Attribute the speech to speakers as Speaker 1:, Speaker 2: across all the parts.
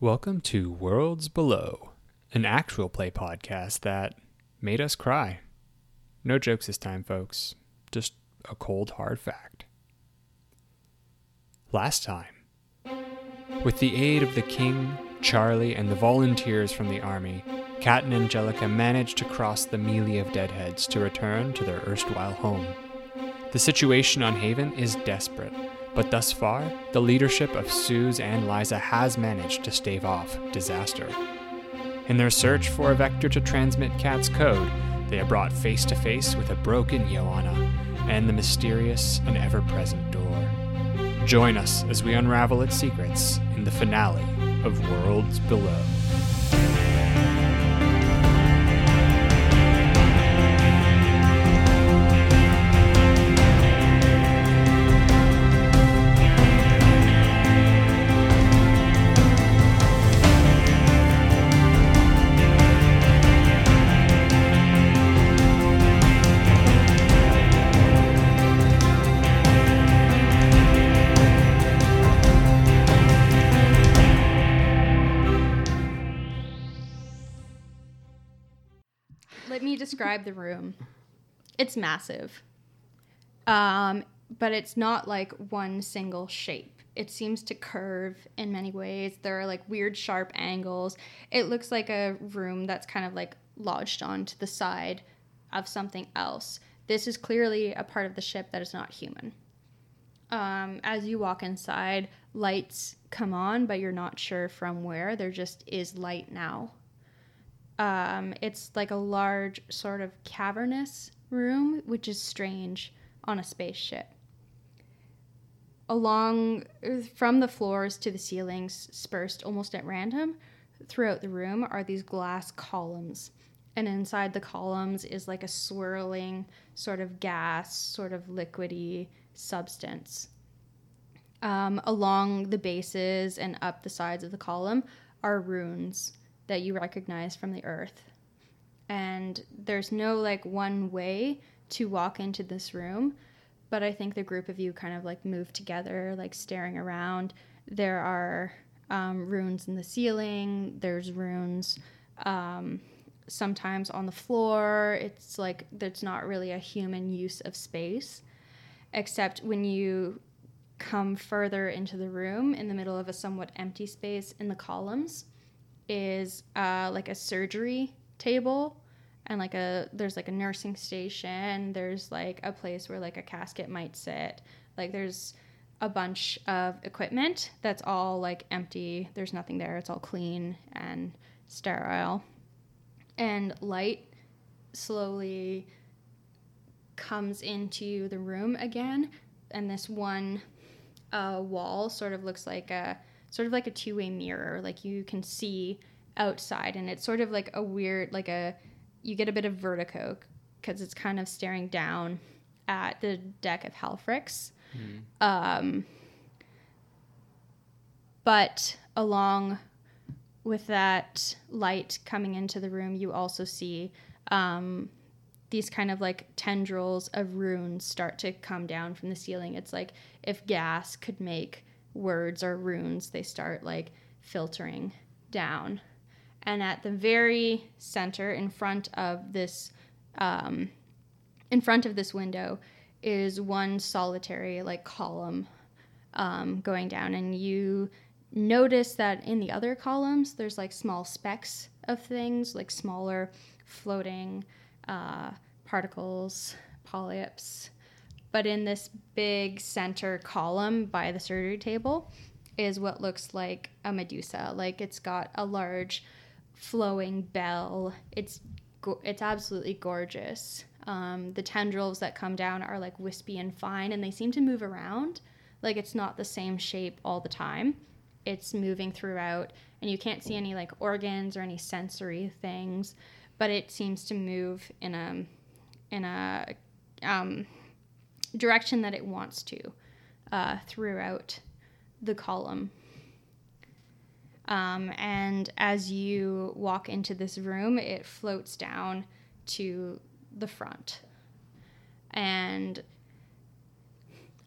Speaker 1: Welcome to Worlds Below, an actual play podcast that made us cry. No jokes this time, folks. Just a cold, hard fact. Last time, with the aid of the king, Charlie, and the volunteers from the army, Kat and Angelica managed to cross the melee of deadheads to return to their erstwhile home. The situation on Haven is desperate, but thus far, the leadership of Suze and Liza has managed to stave off disaster. In their search for a vector to transmit Kat's code, they are brought face to face with a broken Joanna and the mysterious and ever present door. Join us as we unravel its secrets in the finale of Worlds Below.
Speaker 2: Describe the room. It's massive. Um, but it's not like one single shape. It seems to curve in many ways. There are like weird sharp angles. It looks like a room that's kind of like lodged onto the side of something else. This is clearly a part of the ship that is not human. Um, as you walk inside, lights come on, but you're not sure from where. There just is light now. Um, it's like a large, sort of cavernous room, which is strange on a spaceship. Along from the floors to the ceilings, dispersed almost at random throughout the room, are these glass columns. And inside the columns is like a swirling sort of gas, sort of liquidy substance. Um, along the bases and up the sides of the column are runes that you recognize from the earth. And there's no like one way to walk into this room, but I think the group of you kind of like move together, like staring around. There are um, runes in the ceiling, there's runes um, sometimes on the floor. It's like there's not really a human use of space, except when you come further into the room in the middle of a somewhat empty space in the columns is uh, like a surgery table and like a there's like a nursing station. There's like a place where like a casket might sit. Like there's a bunch of equipment that's all like empty. There's nothing there. It's all clean and sterile. And light slowly comes into the room again. And this one uh, wall sort of looks like a sort of like a two-way mirror like you can see outside and it's sort of like a weird like a you get a bit of vertigo because it's kind of staring down at the deck of Halfrix. Um, but along with that light coming into the room, you also see um, these kind of like tendrils of runes start to come down from the ceiling. It's like if gas could make words or runes, they start like filtering down. And at the very center, in front of this, um, in front of this window, is one solitary like column um, going down, and you notice that in the other columns there's like small specks of things, like smaller floating uh, particles, polyps. But in this big center column by the surgery table is what looks like a medusa. Like it's got a large flowing bell. It's it's absolutely gorgeous. Um, the tendrils that come down are like wispy and fine, and they seem to move around. Like it's not the same shape all the time. It's moving throughout, and you can't see any like organs or any sensory things, but it seems to move in a in a um, direction that it wants to uh, throughout the column. Um, and as you walk into this room, it floats down to the front. And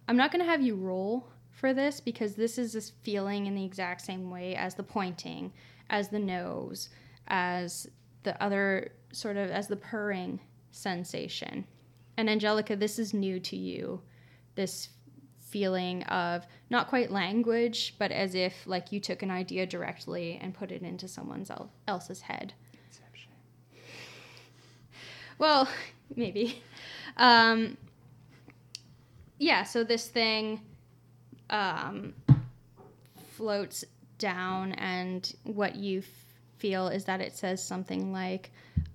Speaker 2: I'm not going to have you roll for this because this is this feeling in the exact same way as the pointing, as the nose, as the other sort of as the purring sensation. And Angelica, this is new to you. This feeling of not quite language, but as if like you took an idea directly and put it into someone el- else's head. Well, maybe. Um, yeah, so this thing um, floats down, and what you f- feel is that it says something like,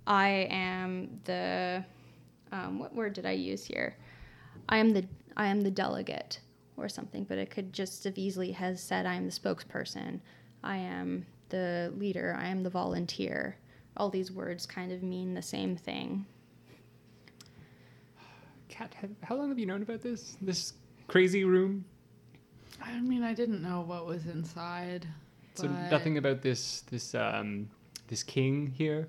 Speaker 2: I am the. Um, what word did I use here? I am the I am the delegate or something, but it could just as easily has said I am the spokesperson, I am the leader, I am the volunteer. All these words kind of mean the same thing.
Speaker 1: Kat, have, how long have you known about this? This crazy room?
Speaker 3: I mean, I didn't know what was inside.
Speaker 1: So
Speaker 3: but
Speaker 1: nothing about this this um this king here.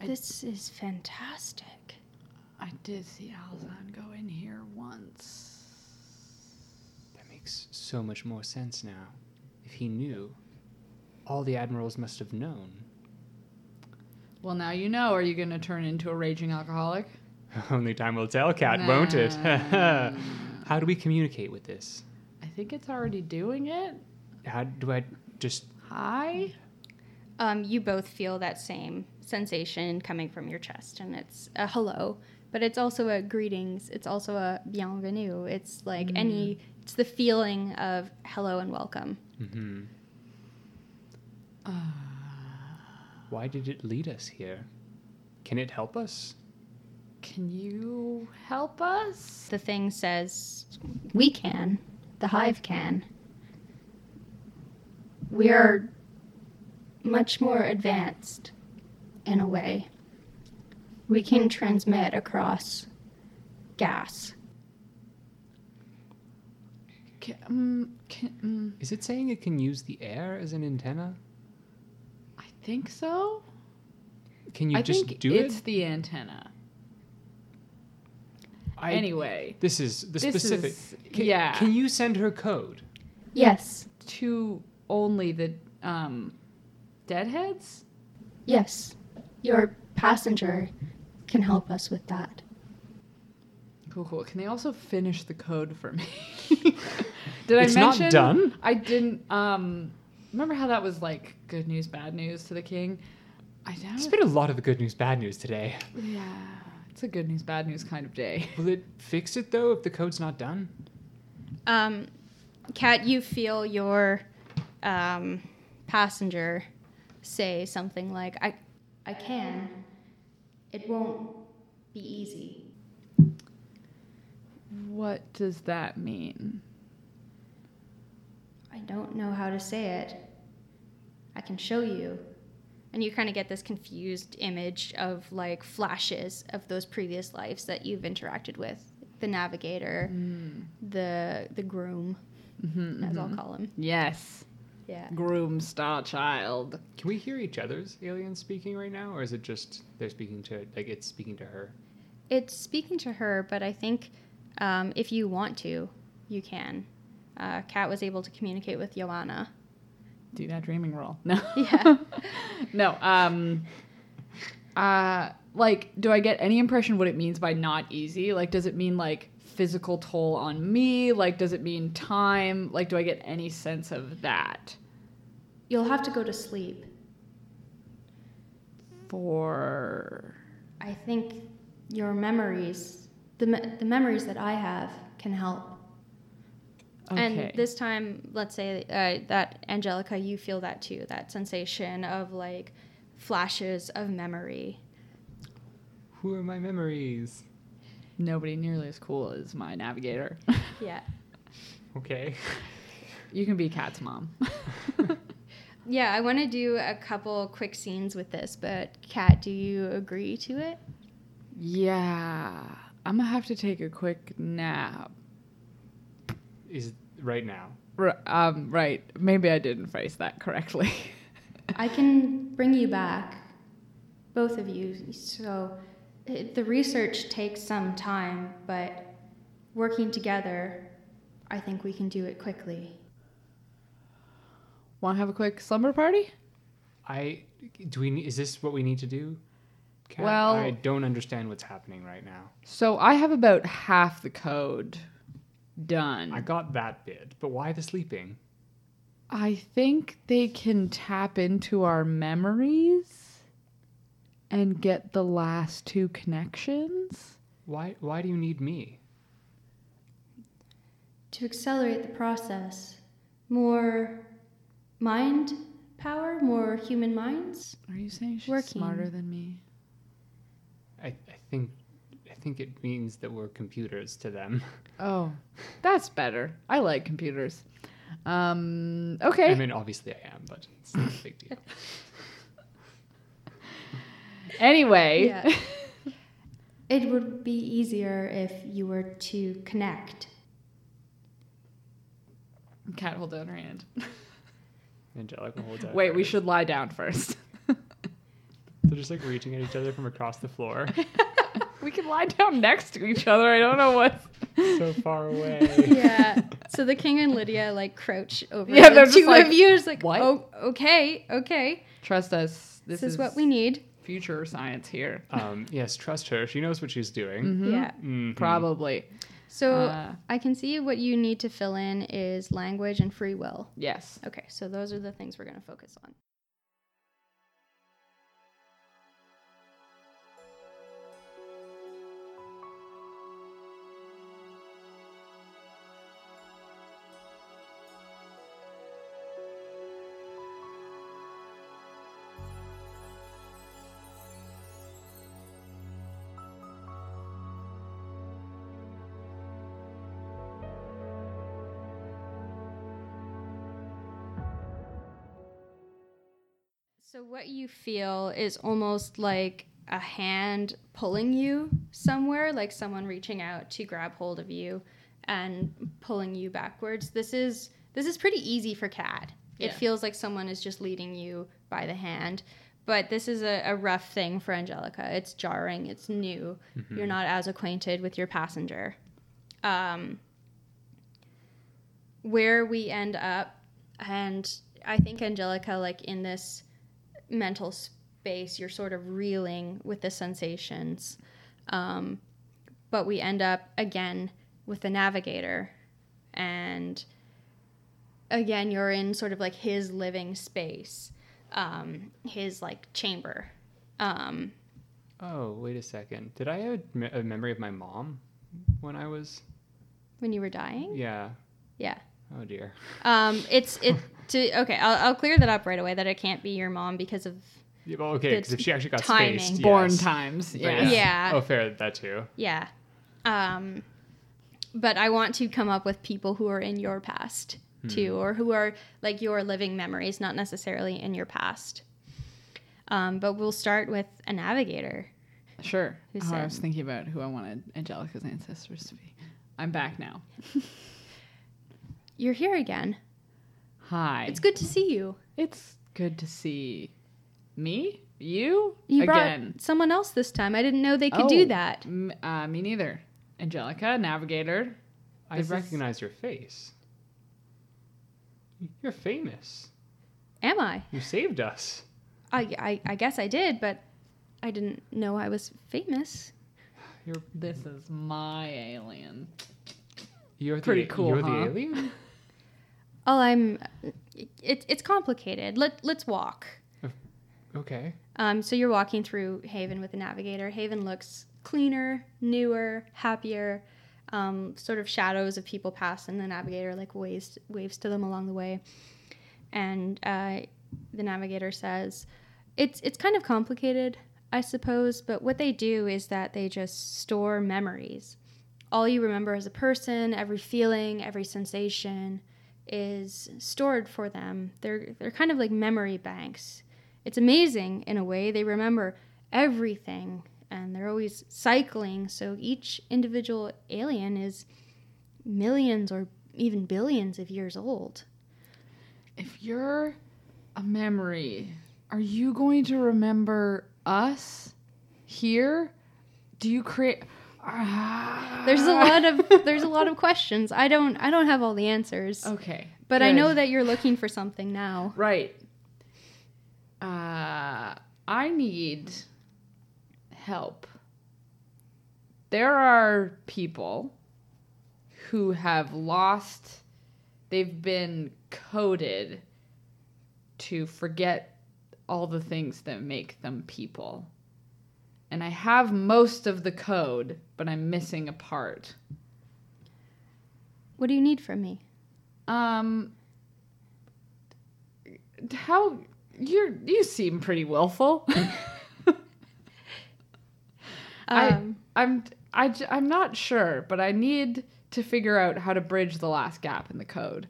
Speaker 3: I-
Speaker 2: This is fantastic.
Speaker 3: I did see Alzan go in here once.
Speaker 1: That makes so much more sense now. If he knew, all the admirals must have known.
Speaker 3: Well, now you know. Are you going to turn into a raging alcoholic?
Speaker 1: Only time will tell, Kat, won't it? How do we communicate with this?
Speaker 3: I think it's already doing it.
Speaker 1: How do I just
Speaker 3: Hi.
Speaker 2: Um, you both feel that same sensation coming from your chest, and it's a hello, but it's also a greetings. It's also a bienvenue. It's like any. It's the feeling of hello and welcome.
Speaker 1: hmm Why did it lead us here? Can it help us?
Speaker 3: Can you help us?
Speaker 2: The thing says, "We can. The hive can. We are much more advanced, in a way. We can transmit across gas."
Speaker 3: Can, um, can, um,
Speaker 1: Is it saying it can use the air as an antenna?
Speaker 3: I think so.
Speaker 1: Can you
Speaker 3: I
Speaker 1: just
Speaker 3: think
Speaker 1: do
Speaker 3: it's
Speaker 1: it?
Speaker 3: It's the antenna.
Speaker 1: I,
Speaker 3: anyway,
Speaker 1: this is the
Speaker 3: this
Speaker 1: specific.
Speaker 3: is-
Speaker 1: Can,
Speaker 3: yeah.
Speaker 1: Can you send her code?
Speaker 2: Yes.
Speaker 3: to only the um, deadheads.
Speaker 2: Yes, your passenger can help us with that.
Speaker 3: Cool, cool. Can they also finish the code for me? Did
Speaker 1: It's
Speaker 3: I
Speaker 1: not done?
Speaker 3: I didn't. Um, remember how that was like good news, bad news to the king? I
Speaker 1: There's
Speaker 3: haven't.
Speaker 1: been a lot of the good news, bad news today.
Speaker 3: Yeah, it's a good news, bad news kind of day.
Speaker 1: Will it fix it though if the code's not done?
Speaker 2: Um, Kat, you feel your um, passenger say something like, "I, I can. It won't be easy."
Speaker 3: What does that mean?
Speaker 2: I don't know how to say it. I can show you. And you kind of get this confused image of like flashes of those previous lives that you've interacted with. The navigator, the the groom,
Speaker 3: Mm-hmm,
Speaker 2: as I'll call him.
Speaker 3: Yes,
Speaker 2: Yeah.
Speaker 3: groom star child.
Speaker 1: Can we hear each other's aliens speaking right now, or is it just they're speaking to like it's speaking to her?
Speaker 2: It's speaking to her, but I think um, if you want to, you can. Uh, Kat was able to communicate with Joanna.
Speaker 3: Do that dreaming roll. No.
Speaker 2: Yeah.
Speaker 3: no. Um. Uh. Like, do I get any impression what it means by not easy? Like, does it mean like physical toll on me? Like, does it mean time? Like, do I get any sense of that?
Speaker 2: You'll have to go to sleep.
Speaker 3: For
Speaker 2: I think your memories, the, me- the memories that I have, can help.
Speaker 3: okay.
Speaker 2: And this time, let's say uh, that Angelica, you feel that too that sensation of like flashes of memory.
Speaker 1: Who are my memories?
Speaker 3: nobody nearly as cool as my navigator.
Speaker 2: Yeah.
Speaker 1: Okay.
Speaker 3: you can be Kat's mom.
Speaker 2: Yeah, I want to do a couple quick scenes with this, but Kat, do you agree to it?
Speaker 3: yeah. I'm gonna have to take a quick nap.
Speaker 1: Is right now.
Speaker 3: R- um. Right. Maybe I didn't phrase that correctly.
Speaker 2: I can bring you back, both of you. So it, the research takes some time, but working together, I think we can do it quickly.
Speaker 3: Want to have a quick slumber party?
Speaker 1: I do we ne- is this what we need to do? Kat?
Speaker 3: Well-
Speaker 1: I don't understand what's happening right now.
Speaker 3: So I have about half the code done.
Speaker 1: I got that bit, but why the sleeping?
Speaker 3: I think they can tap into our memories and get the last two connections.
Speaker 1: Why why do you need me?
Speaker 2: To accelerate the process, more mind power, more human minds.
Speaker 3: Are you saying she's
Speaker 2: Working.
Speaker 3: smarter than me?
Speaker 1: I, I think I think it means that we're computers to them.
Speaker 3: Oh, that's better. I like computers. Um, okay.
Speaker 1: I mean, obviously I am, but it's not a big deal.
Speaker 3: anyway,
Speaker 2: Yeah. It would be easier if you were to connect.
Speaker 3: Kat hold down her hand.
Speaker 1: Angelica holds out.
Speaker 3: Wait, we should lie down first.
Speaker 1: They're just like reaching at each other from across the floor,
Speaker 3: we can lie down next to each other. I don't know what.
Speaker 1: so far away.
Speaker 2: Yeah. so the king and Lydia like crouch over
Speaker 3: Yeah,
Speaker 2: the
Speaker 3: they're just
Speaker 2: two
Speaker 3: like,
Speaker 2: of you. It's like,
Speaker 3: "What?"
Speaker 2: oh, okay, okay.
Speaker 3: Trust us.
Speaker 2: This, is, what we need.
Speaker 3: Future science here.
Speaker 1: Um, yes, trust her. She knows what she's doing.
Speaker 3: Mhm.
Speaker 2: Yeah.
Speaker 1: Mhm.
Speaker 3: Probably.
Speaker 2: So
Speaker 3: Uh,
Speaker 2: I can see what you need to fill in is language and free will.
Speaker 3: Yes.
Speaker 2: Okay, so those are the things we're going to focus on. So what you feel is almost like a hand pulling you somewhere, like someone reaching out to grab hold of you and pulling you backwards. This is this is pretty easy for. It
Speaker 3: Yeah.
Speaker 2: feels like someone is just leading you by the hand. But this is a, a rough thing for Angelica. It's jarring. It's new. You're not as acquainted with your passenger. Um, where we end up, and I think Angelica, like in this mental space, you're sort of reeling with the sensations. Um, but we end up again with the navigator. And again, you're in sort of like his living space, um, his like chamber. Um,
Speaker 1: Oh, wait a second. Did I have a, a memory of my mom when I was?
Speaker 2: when you were dying?
Speaker 1: Yeah.
Speaker 2: Yeah.
Speaker 1: Oh dear.
Speaker 2: Um, it's it to okay. I'll, I'll clear that up right away. That it can't be your mom because of
Speaker 1: Yeah, well, okay, because if she actually got
Speaker 2: timing.
Speaker 1: spaced,
Speaker 3: Born
Speaker 1: yes.
Speaker 3: times.
Speaker 1: But
Speaker 3: Yeah.
Speaker 2: Yeah.
Speaker 1: Oh, fair. That too.
Speaker 2: yeah. Um, but I want to come up with people who are in your past too, or who are like your living memories, not necessarily in your past. Um, but we'll start with a navigator.
Speaker 3: Sure.
Speaker 2: Who
Speaker 3: oh, I was thinking about who I wanted Angelica's ancestors to be. I'm back now.
Speaker 2: You're here again.
Speaker 3: Hi.
Speaker 2: It's good to see you.
Speaker 3: It's good to see me, you,
Speaker 2: You
Speaker 3: again.
Speaker 2: brought someone else this time. I didn't know they could do
Speaker 3: Oh,
Speaker 2: that.
Speaker 3: M- uh, me neither. Angelica, navigator.
Speaker 1: I
Speaker 3: This is-
Speaker 1: recognize your face. You're famous.
Speaker 2: Am I?
Speaker 1: You saved us.
Speaker 2: I, I, I guess I did, but I didn't know I was famous.
Speaker 1: You're
Speaker 3: This is my alien.
Speaker 1: you're
Speaker 3: Pretty
Speaker 1: the,
Speaker 3: cool,
Speaker 1: You're
Speaker 3: huh?
Speaker 1: the alien.
Speaker 2: Oh, I'm. It, it's complicated. Let Let's walk.
Speaker 1: Okay.
Speaker 2: Um, so you're walking through Haven with the navigator. Haven looks cleaner, newer, happier. Um, sort of shadows of people pass, and the navigator like waves waves to them along the way. And uh, the navigator says, "It's it's kind of complicated, I suppose, but what they do is that they just store memories. All you remember as a person, every feeling, every sensation." Is stored for them. They're they're kind of like memory banks. It's amazing in a way. They remember everything and they're always cycling. So each individual alien is millions or even billions of years old.
Speaker 3: If you're a memory, are you going to remember us here? Do you create.
Speaker 2: There's a lot of there's a lot of questions. I don't I don't have all the answers.
Speaker 3: Okay.
Speaker 2: But I know that you're looking for something now.
Speaker 3: Right. Uh, I need help. There are people who have lost, they've been coded to forget all the things that make them people. And I have most of the code, but I'm missing a part.
Speaker 2: What do you need from me?
Speaker 3: Um, how you're you seem pretty willful. I
Speaker 2: Um,
Speaker 3: I'm I I'm not sure, but I need to figure out how to bridge the last gap in the code.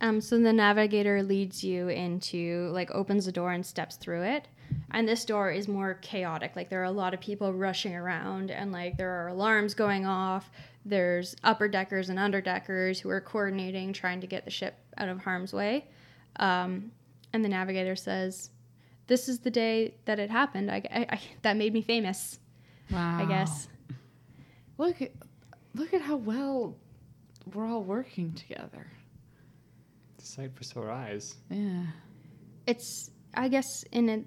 Speaker 2: Um, so the navigator leads you into, like, opens the door and steps through it. And this door is more chaotic. Like, there are a lot of people rushing around, and, like, there are alarms going off. There's upper deckers and underdeckers who are coordinating, trying to get the ship out of harm's way. Um, and the navigator says, This is the day that it happened. I, I, I- that made me famous,
Speaker 3: Wow.
Speaker 2: I guess.
Speaker 3: Look at look at how well we're all working together.
Speaker 1: It's a sight for sore eyes.
Speaker 3: Yeah.
Speaker 2: It's, I guess, in it,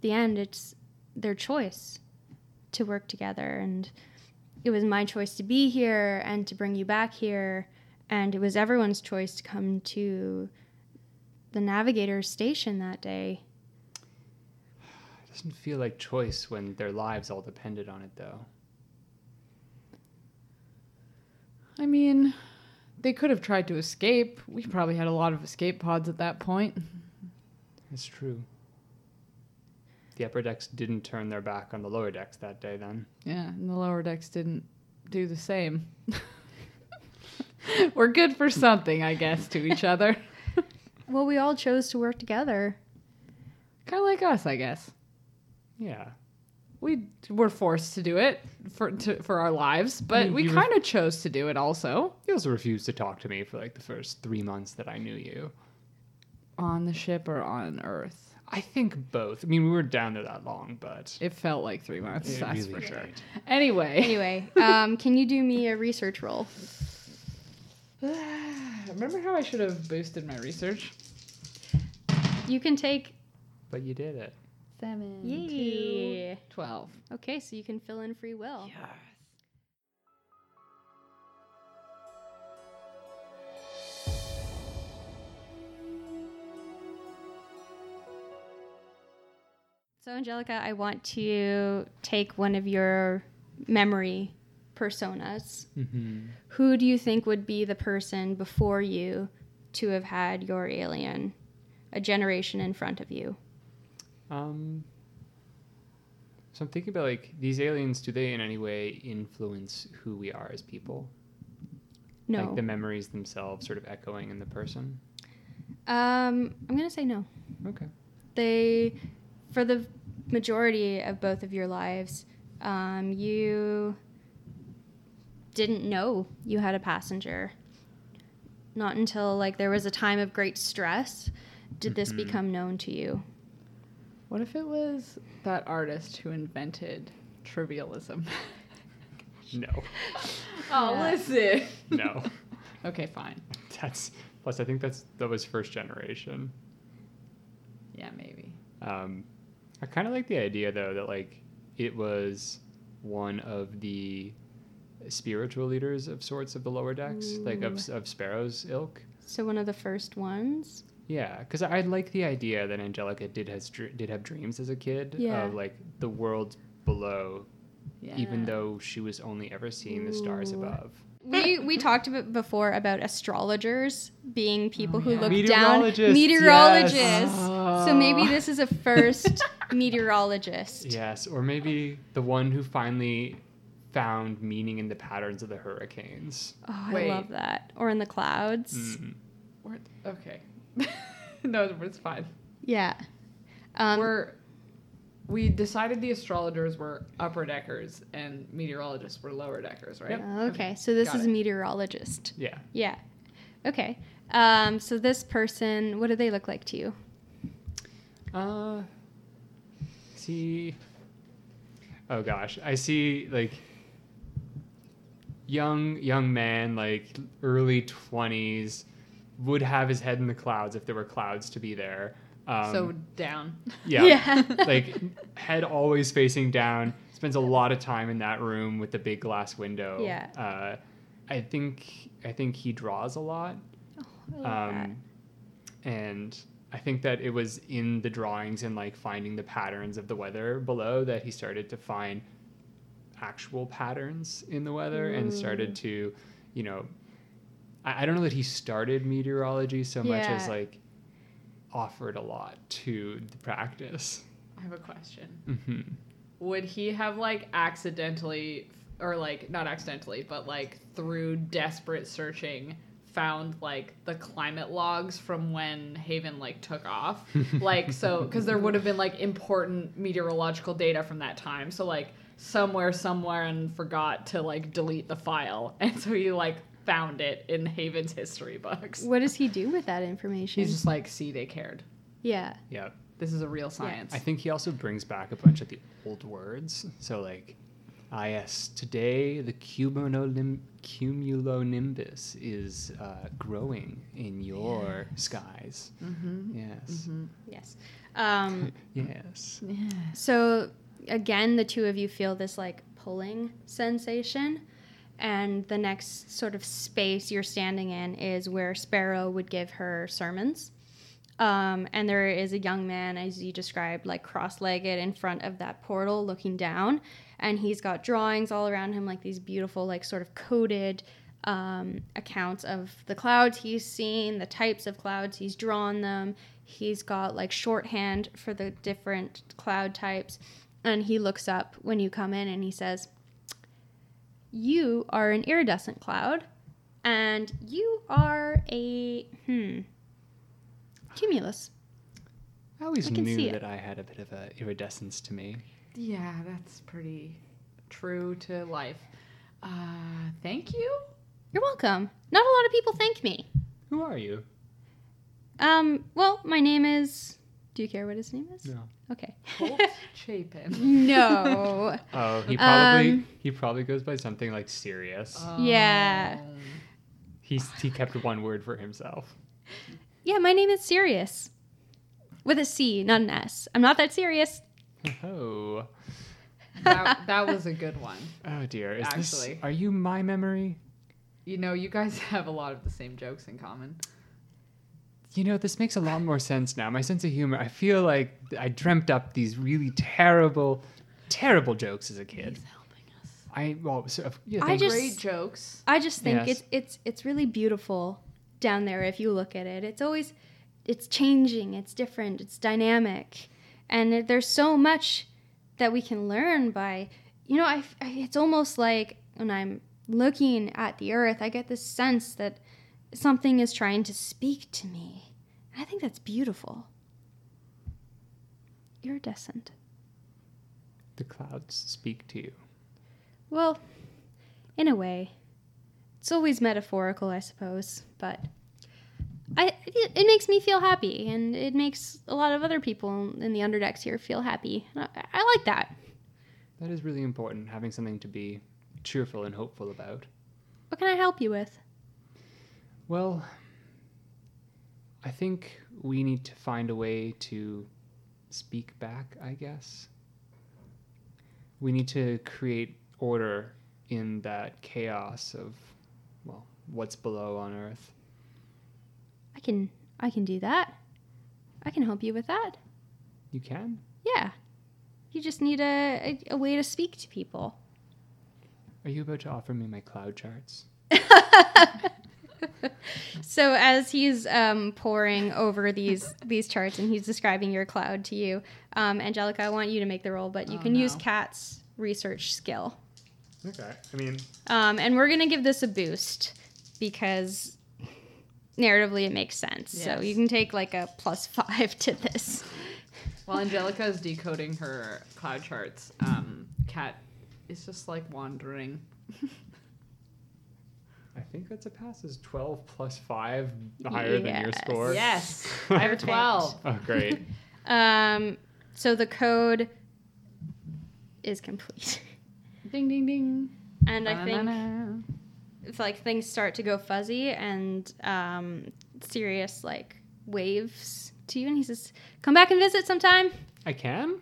Speaker 2: the end, it's their choice to work together. And it was my choice to be here and to bring you back here. And it was everyone's choice to come to the navigator station that day.
Speaker 1: It doesn't feel like choice when their lives all depended on it, though.
Speaker 3: I mean, they could have tried to escape. We probably had a lot of escape pods at that point.
Speaker 1: It's true. The upper decks didn't turn their back on the lower decks that day, then.
Speaker 3: Yeah, and the lower decks didn't do the same. We're good for something, I guess, to each other.
Speaker 2: Well, we all chose to work together.
Speaker 3: kind of like us, I guess.
Speaker 1: Yeah.
Speaker 3: We were forced to do it for to, for our lives, but
Speaker 1: mean,
Speaker 3: we kind of chose to do it also
Speaker 1: You also refused to talk to me for like the first three months that I knew you.
Speaker 3: on the ship or on Earth.
Speaker 1: I think both. I mean, we were down there that long, but
Speaker 3: It felt like three months.
Speaker 1: it
Speaker 3: that's
Speaker 1: really
Speaker 3: for sure.
Speaker 1: did.
Speaker 3: Anyway,
Speaker 2: Anyway, um, can you do me a research roll?
Speaker 3: remember how I should have boosted my research?
Speaker 2: You can take.
Speaker 1: But you did it.
Speaker 3: Seven,
Speaker 2: Yay.
Speaker 3: twelve.
Speaker 2: Okay, so you can fill in free will. So, Angelica, I want to take one of your memory personas.
Speaker 1: Mm-hmm.
Speaker 2: Who do you think would be the person before you to have had your alien a generation in front of you?
Speaker 1: Um. So I'm thinking about like these aliens. Do they in any way influence who we are as people?
Speaker 2: No.
Speaker 1: Like the memories themselves, sort of echoing in the person.
Speaker 2: um, I'm going to say no.
Speaker 1: Okay.
Speaker 2: they for the majority of both of your lives um, you didn't know you had a passenger not until like there was a time of great stress did this
Speaker 1: Mhm.
Speaker 2: become known to you
Speaker 3: What if it was that artist who invented trivialism?
Speaker 1: No.
Speaker 3: oh,
Speaker 2: Yeah.
Speaker 3: listen.
Speaker 1: No.
Speaker 3: Okay, fine.
Speaker 1: that's plus. I think that's that was first generation.
Speaker 3: Yeah, maybe.
Speaker 1: Um, I kind of like the idea though that like it was one of the spiritual leaders of sorts of the lower decks, like of of Sparrow's ilk.
Speaker 2: so one of the first ones
Speaker 1: Yeah, because I like the idea that Angelica did has dr- did have dreams as a kid
Speaker 2: Yeah.
Speaker 1: of like the world below,
Speaker 3: Yeah.
Speaker 1: even though she was only ever seeing the stars above.
Speaker 2: We we talked about before about astrologers being people who
Speaker 3: yeah.
Speaker 2: look down
Speaker 1: Meteorologists,
Speaker 2: meteorologists
Speaker 3: yes.
Speaker 2: so maybe this is a first meteorologist
Speaker 1: Yes, or maybe the one who finally found meaning in the patterns of the hurricanes.
Speaker 2: oh
Speaker 3: Wait.
Speaker 2: i love that or in the clouds
Speaker 1: Mm.
Speaker 3: We're, okay. no, it's fine.
Speaker 2: Yeah. Um,
Speaker 3: we're we decided the astrologers were upper deckers and meteorologists were lower deckers, right?
Speaker 1: Yep.
Speaker 2: okay, so this
Speaker 3: Got
Speaker 2: is
Speaker 3: it.
Speaker 2: a meteorologist.
Speaker 1: Yeah.
Speaker 2: Yeah. Okay. Um, so this person, what do they look like to you?
Speaker 1: Uh, see. Oh gosh, I see like young young man, like early twenties, would have his head in the clouds if there were clouds to be there. Um,
Speaker 3: so down.
Speaker 1: yeah,
Speaker 2: Yeah.
Speaker 1: like head always facing down. Spends a lot of time in that room with the big glass window.
Speaker 2: Yeah.
Speaker 1: Uh, I think I think he draws a lot.
Speaker 2: Oh, I love that.
Speaker 1: Um, and I think that it was in the drawings and like finding the patterns of the weather below that he started to find actual patterns in the weather and started to, you know, I, I don't know that he started meteorology so much as like offered a lot to the practice.
Speaker 3: I have a question.
Speaker 1: hmm
Speaker 3: Would he have like accidentally, or like not accidentally, but like through desperate searching, found like the climate logs from when Haven like took off? like so, because there would have been like important meteorological data from that time. So like somewhere, somewhere, and forgot to like delete the file, and so he like found it in Haven's history books.
Speaker 2: What does he do with that information?
Speaker 3: He's just like, see, they cared.
Speaker 2: yeah.
Speaker 1: Yeah.
Speaker 3: This is a real science.
Speaker 1: I think he also brings back a bunch of the old words. So like, ah yes, today the cumulonim- cumulonimbus is uh, growing in your skies.
Speaker 3: Mm-hmm.
Speaker 1: Yes.
Speaker 2: Yes. Um,
Speaker 1: Yes.
Speaker 3: Yeah.
Speaker 2: so again, the two of you feel this like pulling sensation, and the next sort of space you're standing in is where Sparrow would give her sermons. Um, and there is a young man, as you described, like cross legged in front of that portal looking down. And he's got drawings all around him, like these beautiful, like sort of coded um, accounts of the clouds he's seen, the types of clouds he's drawn them. He's got like shorthand for the different cloud types. And he looks up when you come in and he says, You are an iridescent cloud, and you are a, hmm, cumulus.
Speaker 1: I always
Speaker 2: I
Speaker 1: knew that I had a bit of a iridescence to me.
Speaker 3: Yeah, that's pretty true to life. Uh, thank you.
Speaker 2: You're welcome. Not a lot of people thank me.
Speaker 1: Who are you?
Speaker 2: Um, well, my name is. Do you care what his name is?
Speaker 1: No.
Speaker 2: Okay.
Speaker 3: Colt Chapin.
Speaker 2: no.
Speaker 1: Oh, he probably
Speaker 2: Um,
Speaker 1: he probably goes by something like Sirius.
Speaker 2: Yeah.
Speaker 3: Um,
Speaker 1: He's he kept one word for himself.
Speaker 2: Yeah, my name is Sirius. With a C, not an S. I'm not that serious.
Speaker 1: Oh.
Speaker 3: that, that was a good one.
Speaker 1: Oh dear. Is
Speaker 3: Actually.
Speaker 1: this are you my memory?
Speaker 3: You know, you guys have a lot of the same jokes in common.
Speaker 1: You know, this makes a lot more sense now. My sense of humor, I feel like I dreamt up these really terrible, terrible jokes as a kid.
Speaker 3: He's helping us.
Speaker 1: I, well, so, yeah,
Speaker 2: I just-
Speaker 3: Great jokes.
Speaker 2: I just think
Speaker 1: Yes.
Speaker 2: it's it's it's really beautiful down there if you look at it. It's always it's changing, it's different, it's dynamic. And there's so much that we can learn by you know, I, I it's almost like when I'm looking at the earth, I get this sense that something is trying to speak to me. I think that's beautiful. Iridescent.
Speaker 1: the clouds speak to you.
Speaker 2: Well, in a way, it's always metaphorical, I suppose, but I it, it makes me feel happy, and it makes a lot of other people in the underdecks here feel happy. I, I like that.
Speaker 1: That is really important, having something to be cheerful and hopeful about.
Speaker 2: What can I help you with?
Speaker 1: Well, I think we need to find a way to speak back, I guess. We need to create order in that chaos of, well, what's below on Earth.
Speaker 2: I can I can do that. I can help you with that.
Speaker 1: You can?
Speaker 2: Yeah. You just need a, a, a way to speak to people.
Speaker 1: Are you about to offer me my cloud charts?
Speaker 2: So as he's um, poring over these these charts and he's describing your cloud to you, um, Angelica, I want you to make the roll, but you
Speaker 3: Oh,
Speaker 2: can use
Speaker 3: no.
Speaker 2: Kat's research skill.
Speaker 1: Okay. I mean,
Speaker 2: Um, and we're gonna give this a boost because narratively it makes sense. So you can take like a plus five to this.
Speaker 3: While Angelica is decoding her cloud charts, um, Kat is just like wandering.
Speaker 1: I think that's a pass. Is 12 plus 5 higher than your score?
Speaker 3: Yes, I have a 12.
Speaker 1: Oh, great.
Speaker 2: Um, so the code is complete,
Speaker 3: Ding, ding, ding.
Speaker 2: and I think it's like things start to go fuzzy and um, Sirius like waves to you and he says, "Come back and visit sometime."
Speaker 1: I can?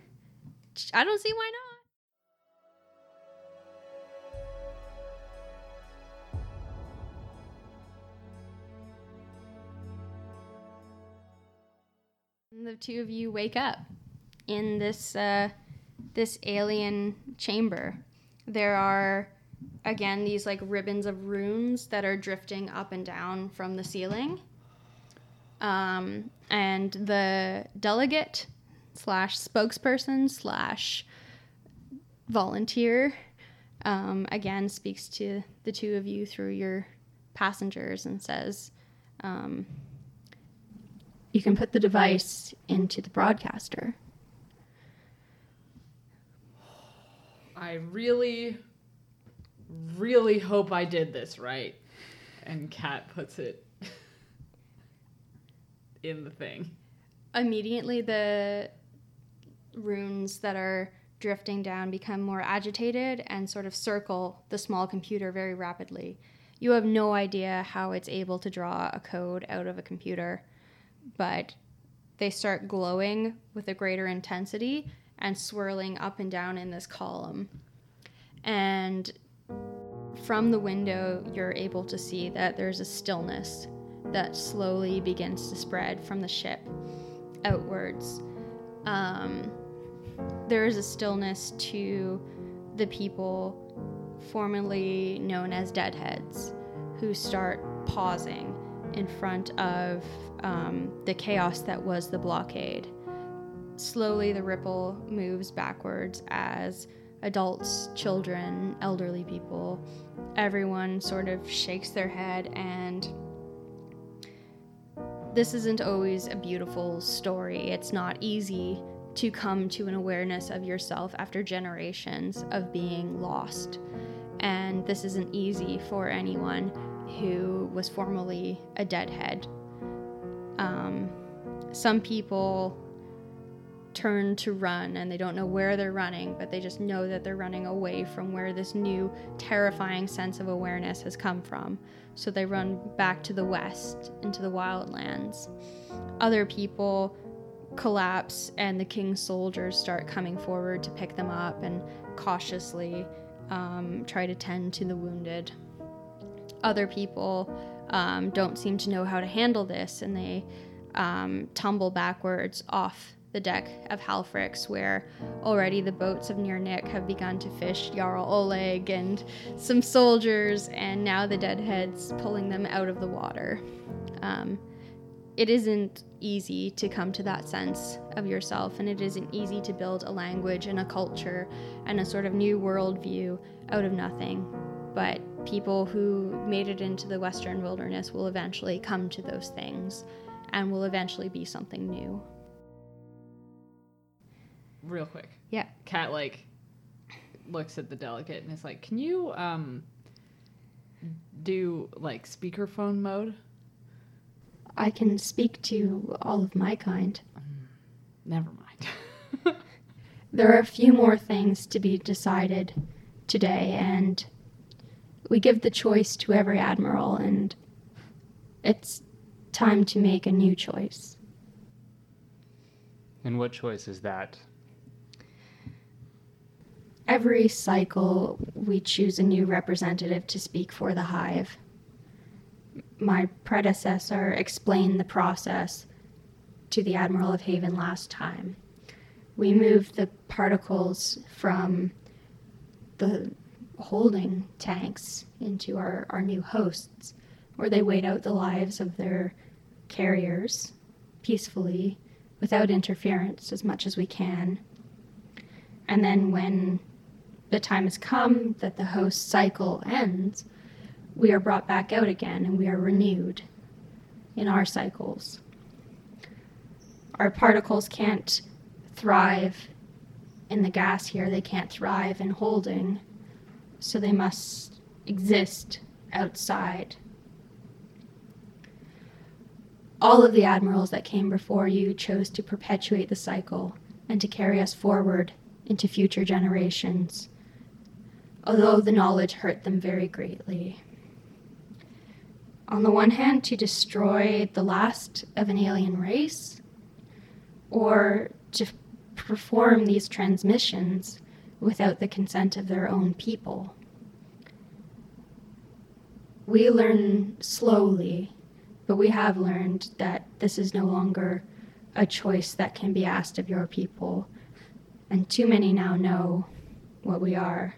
Speaker 2: I don't see why not. The two of you wake up in this uh, this alien chamber. There are again these like ribbons of runes that are drifting up and down from the ceiling. Um, and the delegate slash spokesperson slash volunteer um, again speaks to the two of you through your passengers and says, um, "You can put the device into the broadcaster."
Speaker 3: I really, really hope I did this right. And Kat puts it in the thing.
Speaker 2: Immediately, the runes that are drifting down become more agitated and sort of circle the small computer very rapidly. You have no idea how it's able to draw a code out of a computer, but they start glowing with a greater intensity and swirling up and down in this column. And from the window, you're able to see that there's a stillness that slowly begins to spread from the ship outwards. Um, there is a stillness to the people formerly known as deadheads who start pausing in front of um, the chaos that was the blockade. Slowly, the ripple moves backwards as adults, children, elderly people, everyone sort of shakes their head and this isn't always a beautiful story. It's not easy to come to an awareness of yourself after generations of being lost. And this isn't easy for anyone who was formerly a deadhead. Um, some people turn to run and they don't know where they're running, but they just know that they're running away from where this new terrifying sense of awareness has come from. So they run back to the west into the wildlands. Other people collapse and the king's soldiers start coming forward to pick them up and cautiously um, try to tend to the wounded. Other people um, don't seem to know how to handle this and they um, tumble backwards off the deck of Halfrix, where already the boats of Near Nick have begun to fish Jarl Oleg and some soldiers, and now the deadheads pulling them out of the water. Um, it isn't easy to come to that sense of yourself, and it isn't easy to build a language and a culture and a sort of new worldview out of nothing. But people who made it into the Western wilderness will eventually come to those things and will eventually be something new.
Speaker 3: Real quick.
Speaker 2: Yeah.
Speaker 3: Kat like looks at the delegate and is like, "Can you um do like speakerphone mode?"
Speaker 2: I can speak to all of my kind.
Speaker 3: Never mind.
Speaker 2: There are a few more things to be decided today, and we give the choice to every admiral, and it's time to make a new choice.
Speaker 1: And what choice is that?
Speaker 2: Every cycle, we choose a new representative to speak for the hive. My predecessor explained the process to the Admiral of Haven last time. We moved the particles from the holding tanks into our, our new hosts, where they wait out the lives of their carriers peacefully without interference as much as we can. And then when the time has come that the host cycle ends, we are brought back out again and we are renewed in our cycles. Our particles can't thrive in the gas here, they can't thrive in holding, so they must exist outside. All of the admirals that came before you chose to perpetuate the cycle and to carry us forward into future generations, although the knowledge hurt them very greatly. on the one hand, to destroy the last of an alien race, or to perform these transmissions without the consent of their own people. We learn slowly, but we have learned that this is no longer a choice that can be asked of your people, and too many now know what we are.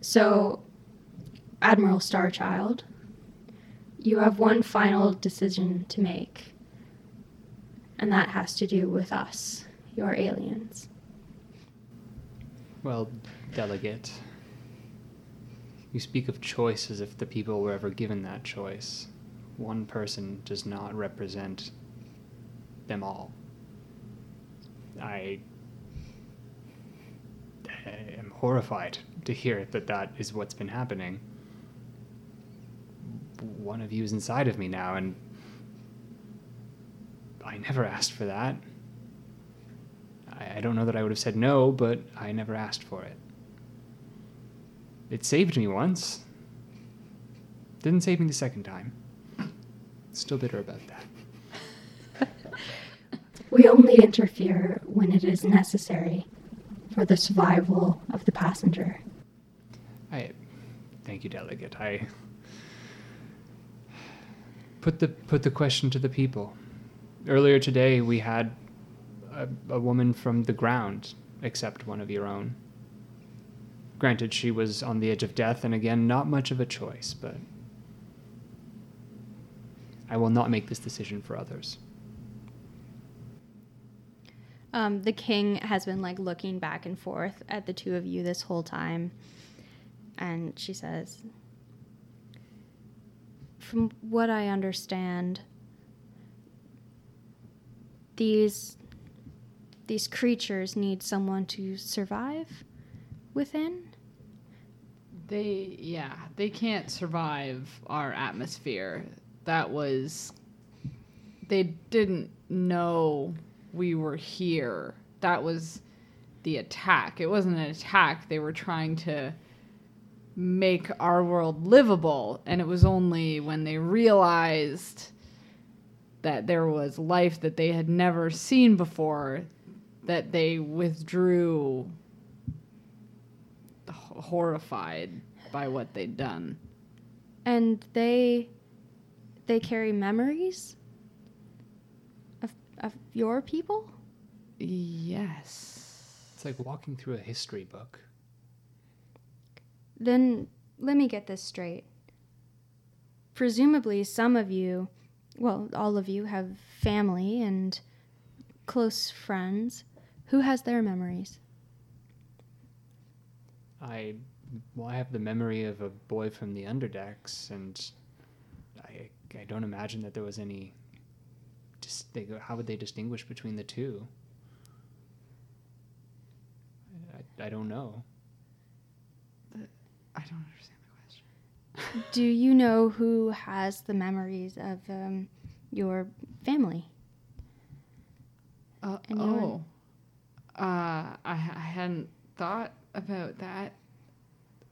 Speaker 2: So, Admiral Starchild, you have one final decision to make, and that has to do with us, your aliens.
Speaker 1: Well, delegate, you speak of choice as if the people were ever given that choice. One person does not represent them all. I am horrified to hear that that is what's been happening. One of you is inside of me now, and I never asked for that. I, I don't know that I would have said no, but I never asked for it. It saved me once. Didn't save me the second time. Still bitter about that.
Speaker 2: We only interfere when it is necessary for the survival of the passenger.
Speaker 1: I thank you, delegate. I put the put the question to the people. Earlier today, we had a, a woman from the ground except one of your own. Granted, she was on the edge of death, and again, not much of a choice, but I will not make this decision for others.
Speaker 2: Um, the king has been like looking back and forth at the two of you this whole time. And she says, From what I understand, these these creatures need someone to survive within.
Speaker 3: They, yeah, they can't survive our atmosphere. That was. They didn't know we were here. That was the attack. It wasn't an attack. They were trying to make our world livable. And it was only when they realized that there was life that they had never seen before that they withdrew horrified by what they'd done.
Speaker 2: And they they carry memories of of your people?
Speaker 3: Yes.
Speaker 1: It's like walking through a history book.
Speaker 2: Then let me get this straight. Presumably, some of you, well, all of you, have family and close friends. Who has their memories?
Speaker 1: I well, I have the memory of a boy from the underdecks, and I I don't imagine that there was any. Just they, how would they distinguish between the two? I, I don't know.
Speaker 3: I don't understand the question.
Speaker 2: Do you know who has the memories of um, your family?
Speaker 3: Uh,
Speaker 2: And your-
Speaker 3: oh. Uh, I, I hadn't thought about that.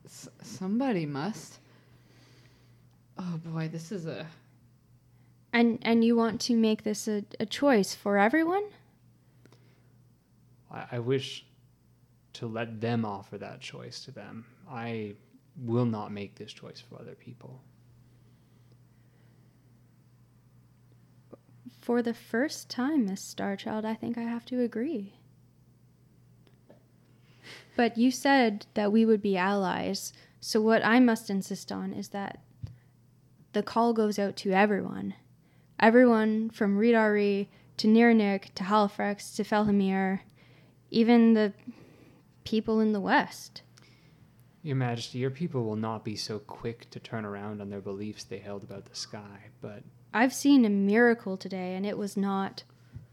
Speaker 3: S- somebody must. Oh boy, this is a.
Speaker 2: And and you want to make this a, a choice for everyone?
Speaker 1: I, I wish to let them offer that choice to them. I will not make this choice for other people.
Speaker 2: For the first time, Miss Starchild, I think I have to agree. But you said that we would be allies, so what I must insist on is that the call goes out to everyone. Everyone from Ridari to Nirnik to Halifax to Felhamir, even the people in the West.
Speaker 1: Your Majesty, your people will not be so quick to turn around on their beliefs they held about the sky, but
Speaker 2: I've seen a miracle today, and it was not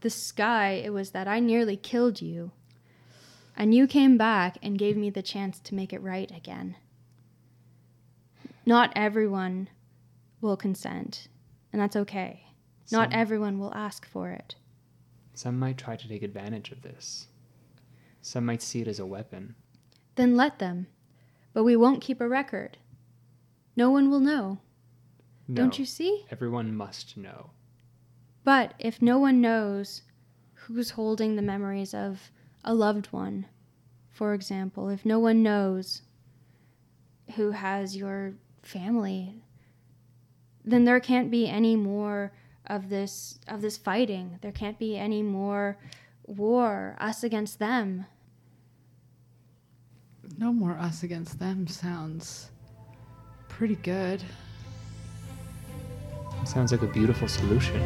Speaker 2: the sky, it was that I nearly killed you. And you came back and gave me the chance to make it right again. Not everyone will consent, and that's okay. Not everyone will ask for it.
Speaker 1: some might try to take advantage of this. Some might see it as a weapon.
Speaker 2: Then let them. But we won't keep a record. No one will know. Don't you see?
Speaker 1: Everyone must know.
Speaker 2: But if no one knows who's holding the memories of a loved one, for example, if no one knows who has your family, then there can't be any more of this of this fighting. There can't be any more war, us against them.
Speaker 3: No more us against them sounds pretty good.
Speaker 1: Sounds like a beautiful solution.